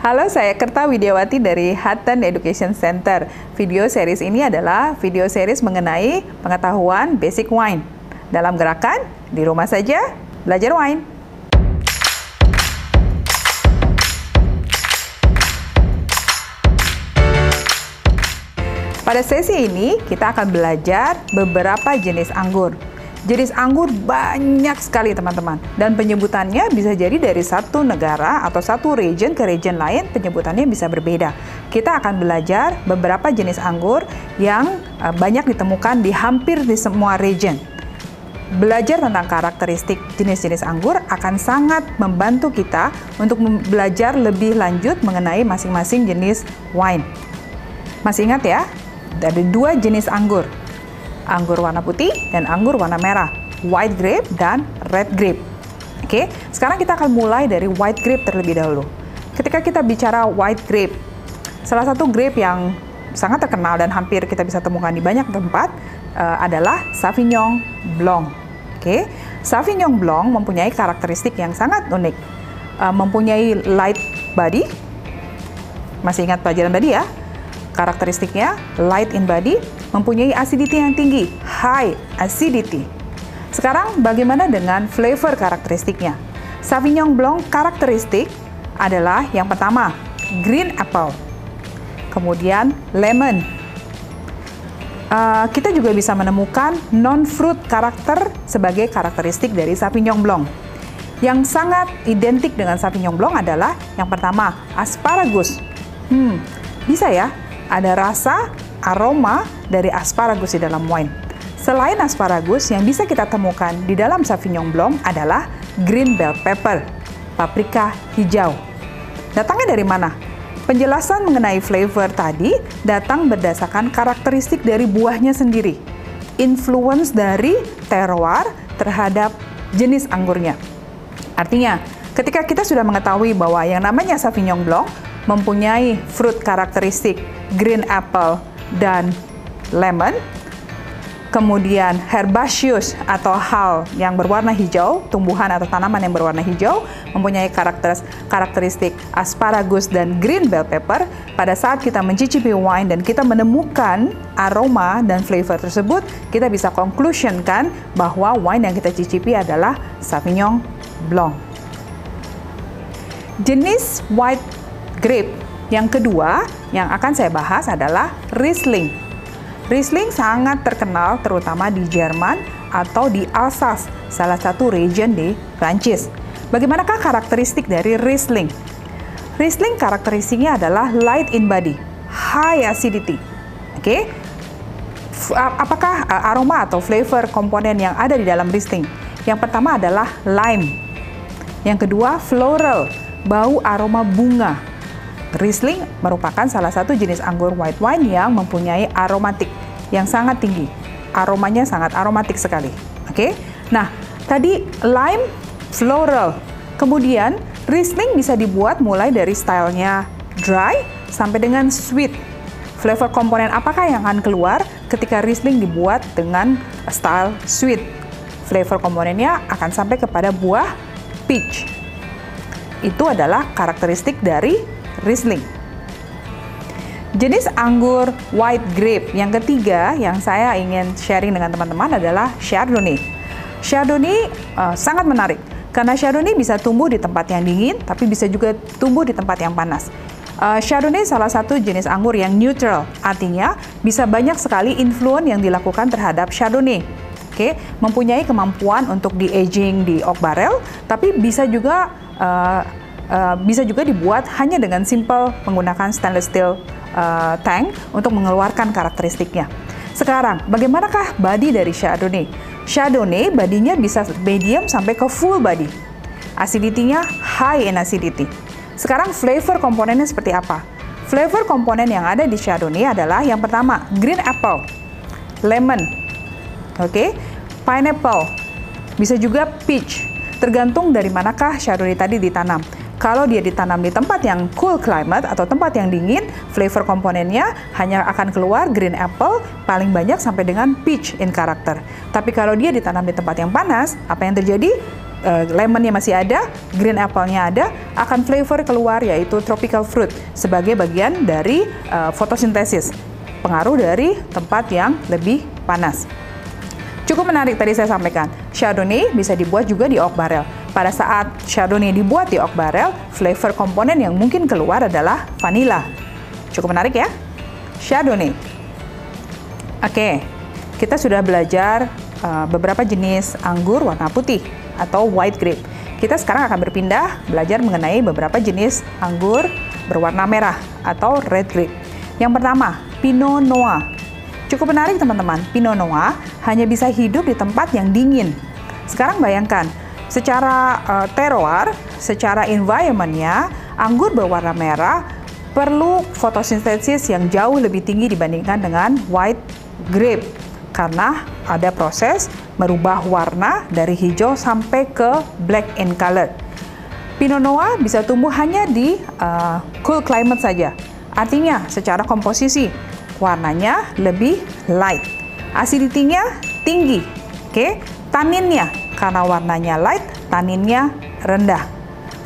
Halo, saya Kerta Widiawati dari Hutton Education Center. Video series ini adalah video series mengenai pengetahuan basic wine. Dalam gerakan, di rumah saja, belajar wine. Pada sesi ini, kita akan belajar beberapa jenis anggur. Jenis anggur banyak sekali teman-teman dan penyebutannya bisa jadi dari satu negara atau satu region ke region lain penyebutannya bisa berbeda. Kita akan belajar beberapa jenis anggur yang uh, banyak ditemukan di hampir di semua region. Belajar tentang karakteristik jenis-jenis anggur akan sangat membantu kita untuk belajar lebih lanjut mengenai masing-masing jenis wine. Masih ingat ya, ada dua jenis anggur, anggur warna putih dan anggur warna merah, white grape dan red grape. Oke, sekarang kita akan mulai dari white grape terlebih dahulu. Ketika kita bicara white grape, salah satu grape yang sangat terkenal dan hampir kita bisa temukan di banyak tempat uh, adalah Sauvignon Blanc. Oke, Sauvignon Blanc mempunyai karakteristik yang sangat unik, uh, mempunyai light body. Masih ingat pelajaran tadi ya? Karakteristiknya light in body, mempunyai acidity yang tinggi, high acidity. Sekarang bagaimana dengan flavor karakteristiknya? Sauvignon Blanc karakteristik adalah yang pertama, green apple. Kemudian lemon. Uh, kita juga bisa menemukan non-fruit karakter sebagai karakteristik dari Sauvignon Blanc. Yang sangat identik dengan Sauvignon Blanc adalah yang pertama, asparagus. Hmm, bisa ya, ada rasa aroma dari asparagus di dalam wine. Selain asparagus, yang bisa kita temukan di dalam Sauvignon Blanc adalah green bell pepper, paprika hijau. Datangnya dari mana? Penjelasan mengenai flavor tadi datang berdasarkan karakteristik dari buahnya sendiri. Influence dari terroir terhadap jenis anggurnya. Artinya, ketika kita sudah mengetahui bahwa yang namanya Sauvignon Blanc mempunyai fruit karakteristik green apple dan lemon. Kemudian herbaceous atau hal yang berwarna hijau, tumbuhan atau tanaman yang berwarna hijau, mempunyai karakter, karakteristik asparagus dan green bell pepper. Pada saat kita mencicipi wine dan kita menemukan aroma dan flavor tersebut, kita bisa conclusionkan bahwa wine yang kita cicipi adalah Sauvignon Blanc. Jenis white grape yang kedua yang akan saya bahas adalah Riesling. Riesling sangat terkenal terutama di Jerman atau di Alsace, salah satu region di Prancis. Bagaimanakah karakteristik dari Riesling? Riesling karakteristiknya adalah light in body, high acidity. Oke. Okay? Apakah aroma atau flavor komponen yang ada di dalam Riesling? Yang pertama adalah lime. Yang kedua floral, bau aroma bunga. Riesling merupakan salah satu jenis anggur white wine yang mempunyai aromatik yang sangat tinggi. Aromanya sangat aromatik sekali. Oke. Okay? Nah, tadi lime floral. Kemudian Riesling bisa dibuat mulai dari stylenya dry sampai dengan sweet. Flavor komponen apakah yang akan keluar ketika Riesling dibuat dengan style sweet? Flavor komponennya akan sampai kepada buah peach. Itu adalah karakteristik dari Riesling. Jenis anggur white grape yang ketiga yang saya ingin sharing dengan teman-teman adalah Chardonnay. Chardonnay uh, sangat menarik karena Chardonnay bisa tumbuh di tempat yang dingin, tapi bisa juga tumbuh di tempat yang panas. Uh, Chardonnay salah satu jenis anggur yang neutral, artinya bisa banyak sekali influence yang dilakukan terhadap Chardonnay. Oke, okay? mempunyai kemampuan untuk di aging di oak barrel, tapi bisa juga uh, uh, bisa juga dibuat hanya dengan simple menggunakan stainless steel uh, tank untuk mengeluarkan karakteristiknya. Sekarang, bagaimanakah body dari Chardonnay? Chardonnay badinya bisa medium sampai ke full body. Acidity-nya high in acidity. Sekarang flavor komponennya seperti apa? Flavor komponen yang ada di Chardonnay adalah yang pertama, green apple, lemon, oke, okay? pineapple, bisa juga peach, tergantung dari manakah Chardonnay tadi ditanam. Kalau dia ditanam di tempat yang cool climate atau tempat yang dingin, flavor komponennya hanya akan keluar green apple paling banyak sampai dengan peach in karakter. Tapi kalau dia ditanam di tempat yang panas, apa yang terjadi? uh, lemonnya masih ada, green apple-nya ada, akan flavor keluar yaitu tropical fruit sebagai bagian dari uh, fotosintesis. Pengaruh dari tempat yang lebih panas. Cukup menarik tadi saya sampaikan, Chardonnay bisa dibuat juga di oak barrel. Pada saat Chardonnay dibuat di oak barrel, flavor komponen yang mungkin keluar adalah vanilla. Cukup menarik ya? Chardonnay. Oke, kita sudah belajar uh, beberapa jenis anggur warna putih atau white grape. Kita sekarang akan berpindah belajar mengenai beberapa jenis anggur berwarna merah atau red grape. Yang pertama, Pinot Noir. Cukup menarik teman-teman, Pinot Noir hanya bisa hidup di tempat yang dingin. Sekarang bayangkan, secara uh, terroir, secara environmentnya, anggur berwarna merah perlu fotosintesis yang jauh lebih tinggi dibandingkan dengan white grape karena ada proses merubah warna dari hijau sampai ke black in color. Pinot Noir bisa tumbuh hanya di uh, cool climate saja. Artinya secara komposisi warnanya lebih light. Acidity-nya tinggi. Oke, okay? Taninnya karena warnanya light, taninnya rendah.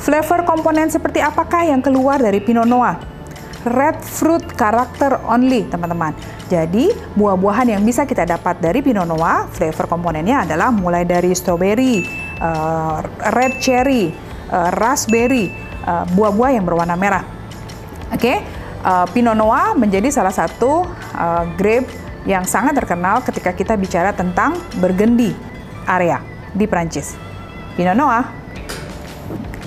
Flavor komponen seperti apakah yang keluar dari Pinot Noir? Red fruit character only, teman-teman. Jadi, buah-buahan yang bisa kita dapat dari Pinot Noir, flavor komponennya adalah mulai dari strawberry, uh, red cherry, uh, raspberry, uh, buah-buah yang berwarna merah. Oke, okay? uh, Pinot Noir menjadi salah satu uh, grape yang sangat terkenal ketika kita bicara tentang Burgundy area di Prancis. Pinot Noir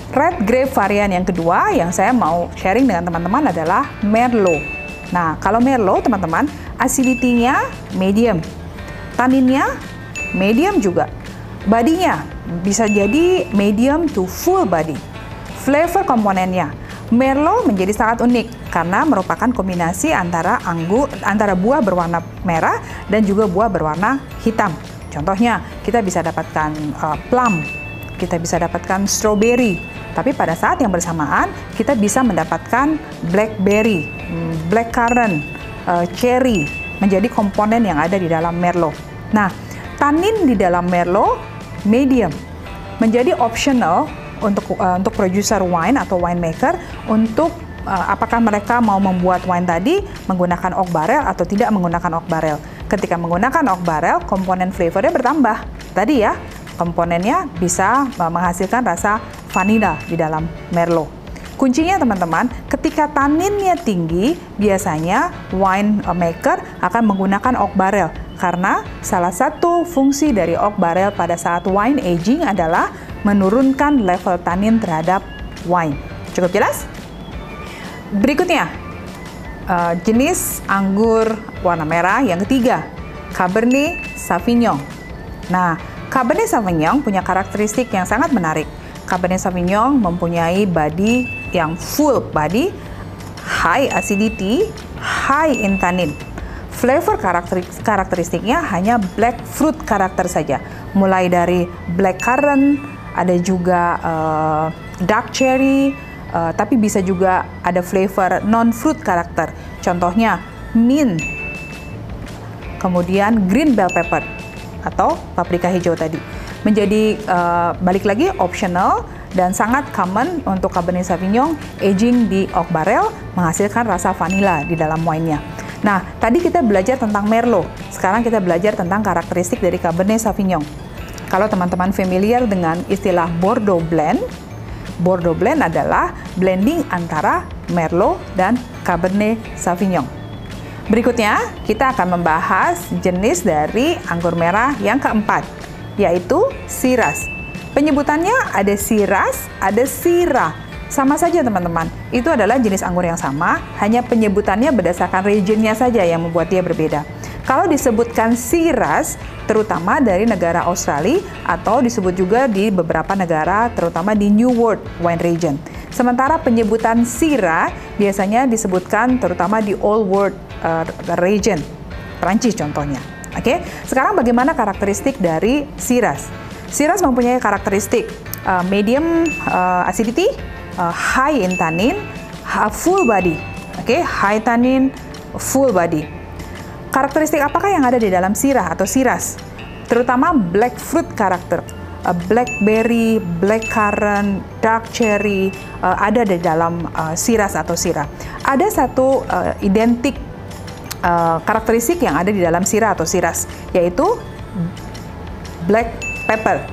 Red grape varian yang kedua yang saya mau sharing dengan teman-teman adalah Merlot. Nah, kalau Merlot teman-teman, acidity-nya medium. Taninnya medium juga. Badinya bisa jadi medium to full body. Flavor komponennya Merlot menjadi sangat unik karena merupakan kombinasi antara anggur antara buah berwarna merah dan juga buah berwarna hitam. Contohnya, kita bisa dapatkan uh, plum, kita bisa dapatkan strawberry, tapi pada saat yang bersamaan kita bisa mendapatkan blackberry, hmm, blackcurrant, uh, cherry menjadi komponen yang ada di dalam Merlot. Nah, tanin di dalam Merlot medium menjadi optional untuk uh, untuk producer wine atau winemaker untuk uh, apakah mereka mau membuat wine tadi menggunakan oak barrel atau tidak menggunakan oak barrel. Ketika menggunakan oak barrel, komponen flavornya bertambah. Tadi ya, komponennya bisa menghasilkan rasa vanilla di dalam Merlot. Kuncinya teman-teman, ketika taninnya tinggi, biasanya wine maker akan menggunakan oak barrel karena salah satu fungsi dari oak barrel pada saat wine aging adalah menurunkan level tanin terhadap wine. Cukup jelas? Berikutnya, uh, jenis anggur warna merah yang ketiga, Cabernet Sauvignon. Nah, Cabernet Sauvignon punya karakteristik yang sangat menarik. Cabernet Sauvignon mempunyai body yang full body, high acidity, high in tannin. Flavor karakteristiknya hanya black fruit karakter saja. Mulai dari black currant, ada juga uh, dark cherry, uh, tapi bisa juga ada flavor non fruit karakter. Contohnya mint, kemudian green bell pepper atau paprika hijau tadi menjadi uh, balik lagi optional dan sangat common untuk Cabernet Sauvignon aging di oak barrel menghasilkan rasa vanilla di dalam wine-nya. Nah, tadi kita belajar tentang Merlot. Sekarang kita belajar tentang karakteristik dari Cabernet Sauvignon. Kalau teman-teman familiar dengan istilah Bordeaux blend, Bordeaux blend adalah blending antara Merlot dan Cabernet Sauvignon. Berikutnya, kita akan membahas jenis dari anggur merah yang keempat, yaitu siras. Penyebutannya ada siras, ada sira. Sama saja teman-teman, itu adalah jenis anggur yang sama, hanya penyebutannya berdasarkan regionnya saja yang membuat dia berbeda. Kalau disebutkan siras, terutama dari negara Australia atau disebut juga di beberapa negara, terutama di New World Wine Region. Sementara penyebutan sira biasanya disebutkan terutama di Old World uh, Region, Prancis contohnya. Oke, sekarang bagaimana karakteristik dari siras? Siras mempunyai karakteristik uh, medium uh, acidity, uh, high in tannin, full body. Oke, high tannin, full body. Karakteristik apakah yang ada di dalam sirah atau siras? Terutama black fruit karakter. uh, blackberry, blackcurrant, dark cherry uh, ada di dalam uh, siras atau sirah. Ada satu uh, identik uh, karakteristik yang ada di dalam sirah atau siras, yaitu black pepper.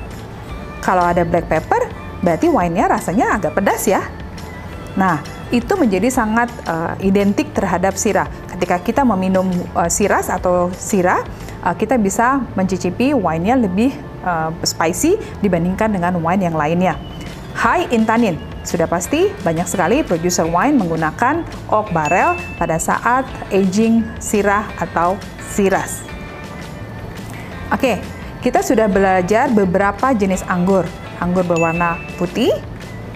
Kalau ada black pepper, berarti wine-nya rasanya agak pedas ya. Nah, itu menjadi sangat uh, identik terhadap sirah. Ketika kita meminum uh, siras atau sirah, uh, kita bisa mencicipi wine-nya lebih uh, spicy dibandingkan dengan wine yang lainnya. High in tannin, sudah pasti banyak sekali producer wine menggunakan oak barrel pada saat aging sirah atau siras. Oke, kita sudah belajar beberapa jenis anggur. Anggur berwarna putih,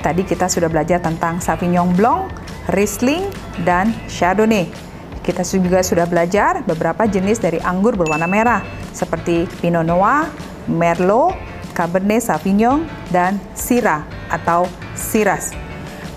Tadi kita sudah belajar tentang Sauvignon Blanc, Riesling, dan Chardonnay. Kita juga sudah belajar beberapa jenis dari anggur berwarna merah, seperti Pinot Noir, Merlot, Cabernet Sauvignon, dan Syrah atau Siras.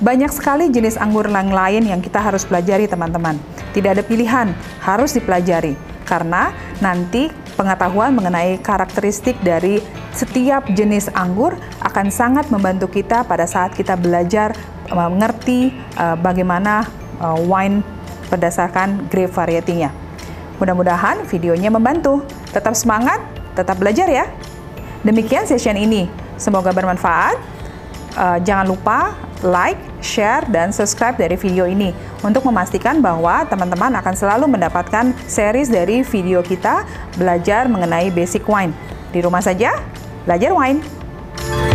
Banyak sekali jenis anggur lain yang kita harus pelajari teman-teman. Tidak ada pilihan, harus dipelajari. Karena nanti pengetahuan mengenai karakteristik dari setiap jenis anggur akan sangat membantu kita pada saat kita belajar uh, mengerti uh, bagaimana uh, wine berdasarkan grape variety-nya. Mudah-mudahan videonya membantu. Tetap semangat, tetap belajar ya. Demikian session ini. Semoga bermanfaat. Uh, jangan lupa like, share, dan subscribe dari video ini untuk memastikan bahwa teman-teman akan selalu mendapatkan series dari video kita belajar mengenai basic wine. Di rumah saja, belajar wine.